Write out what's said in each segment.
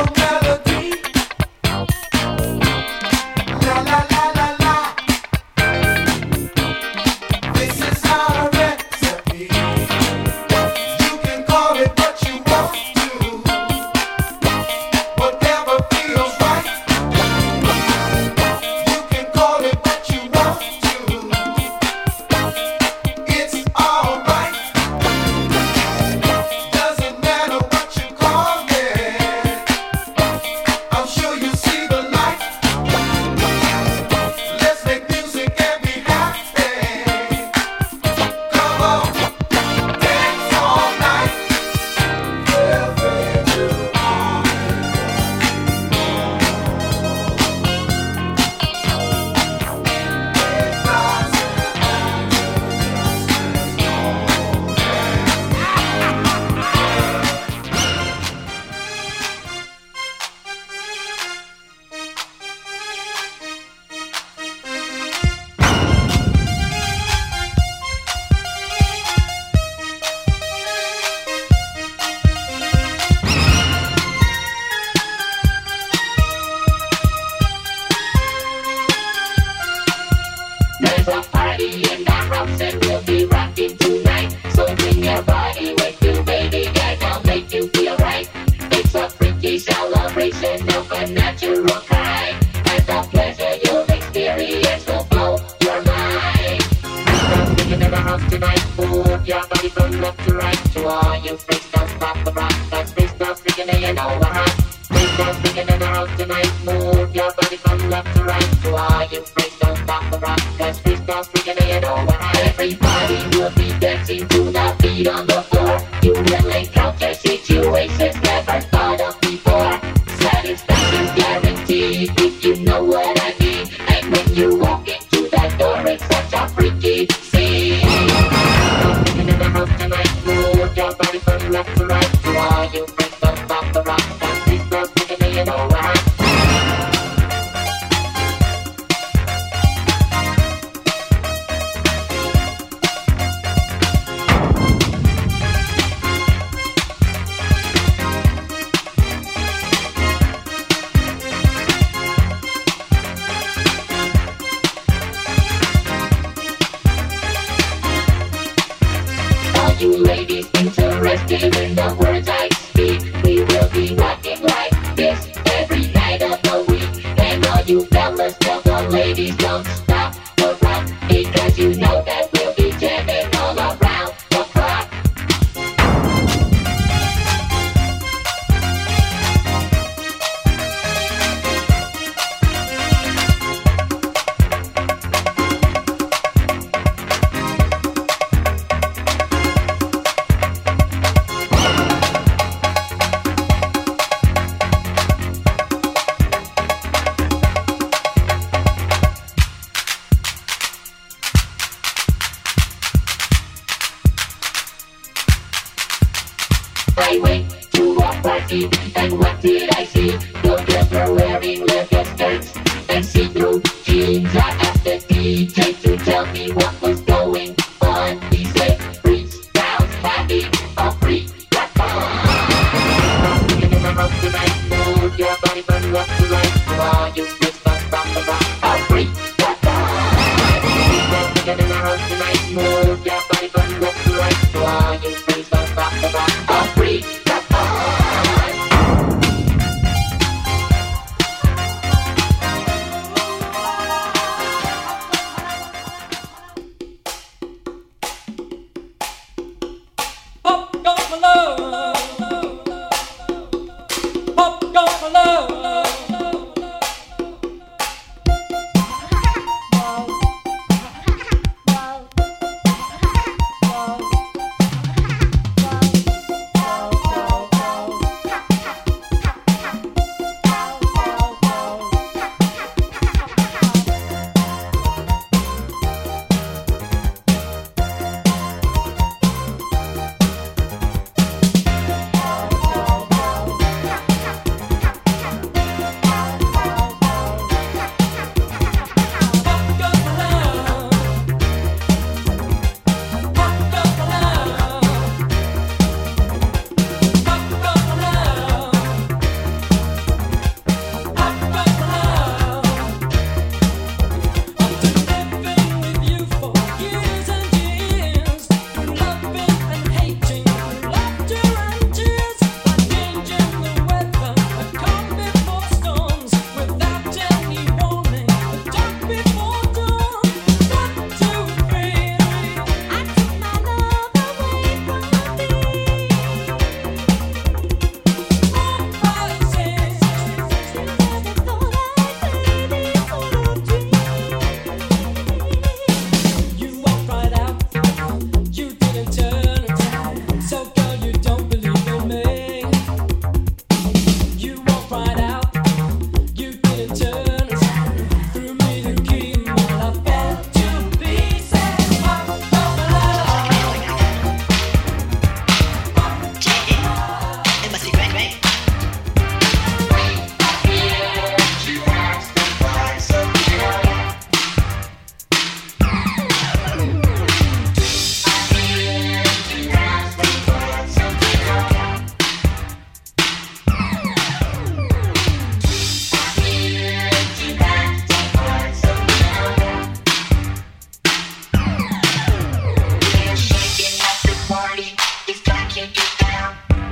Okay.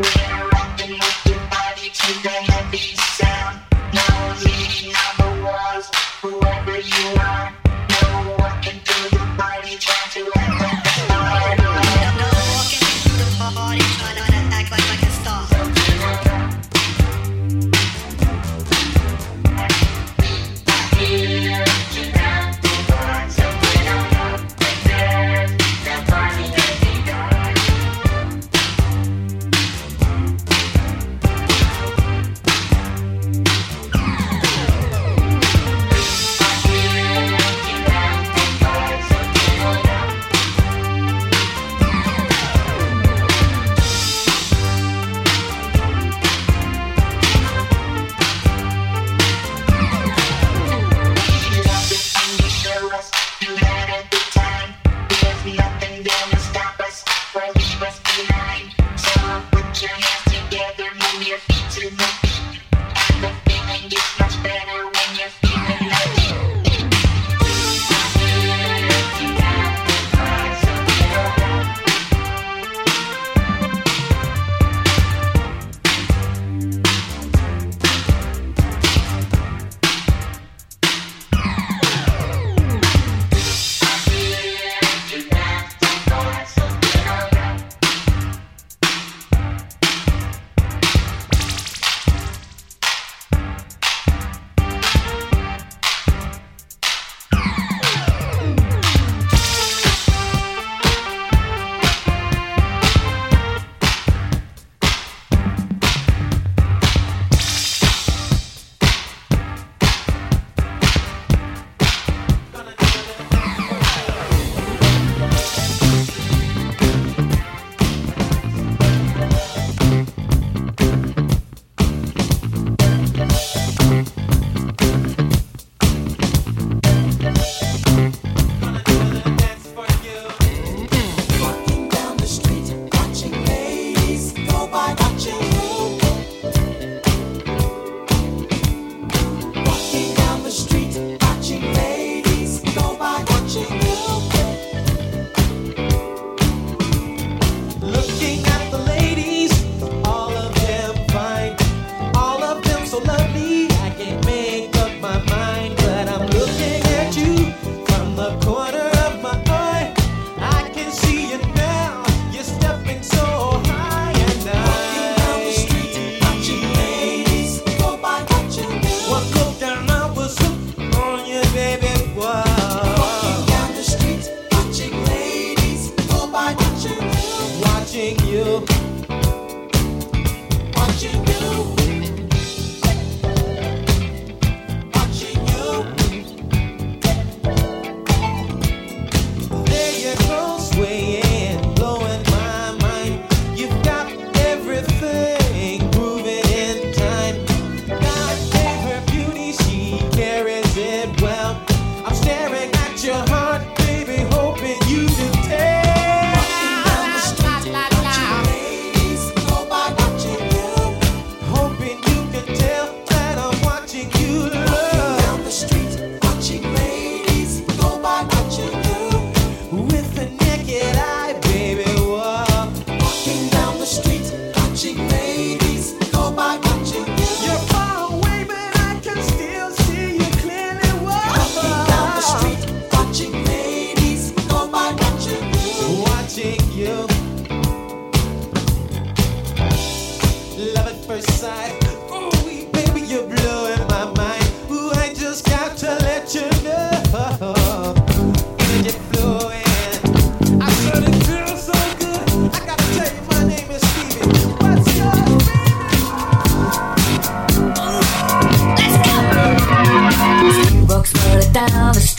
Thank you. Gonna get too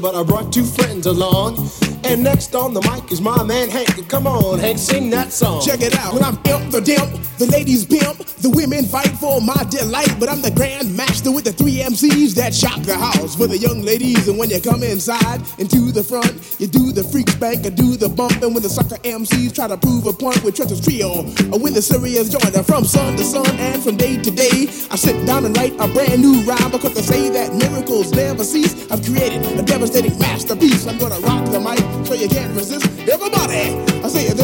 but I brought two friends along. And next on the mic is my man Hank. Come on, Hank, sing that song. Check it out. When I'm the dimp my delight. But I'm the grand master with the three MCs that shock the house for the young ladies. And when you come inside into the front, you do the freak spank, and do the bump. And when the sucker MCs try to prove a point with Trent's trio, or when the serious joiner from sun to sun and from day to day, I sit down and write a brand new rhyme because they say that miracles never cease. I've created a devastating masterpiece. I'm gonna rock the mic so you can't resist. Everybody, I say it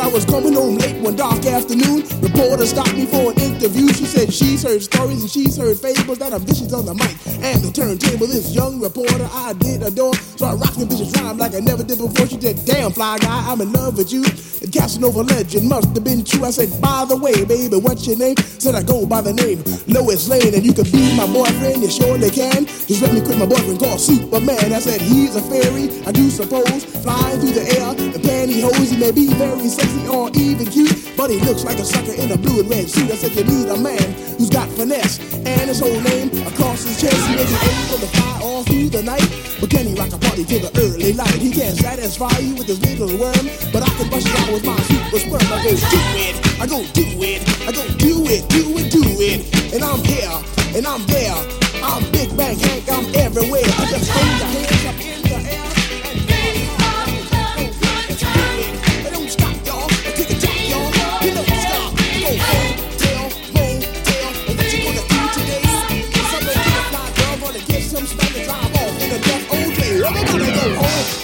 I was coming home late one dark afternoon. Reporter stopped me for an interview. She said she's heard stories and she's heard fables that have vicious on the mic and the turntable. This young reporter I did adore, so I rocked the vicious rhyme like I never did before. She said, "Damn fly guy, I'm in love with you." The Casanova legend must have been true. I said, "By the way, baby, what's your name?" Said I go by the name Lois Lane, and you can be my boyfriend. You surely can. Just let me quit my boyfriend called Superman. I said he's a fairy, I do suppose, flying through the air in pantyhose. He may be very sexy or even cute, but he looks like a sucker in a blue and red suit. I said you need a man who's got finesse and his whole name across his chest. He may be able to fly all through the night, but can he rock a party till the early light? He can't satisfy you with his little worm, but I can bust you out with my super sperm. I go do it, I go do it, I go do it, do it, do it, and I'm here, and I'm there. I'm Big Bang Hank, I'm everywhere. I just throw your hands up in the air. Death OJ. Everybody go hotel,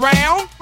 around.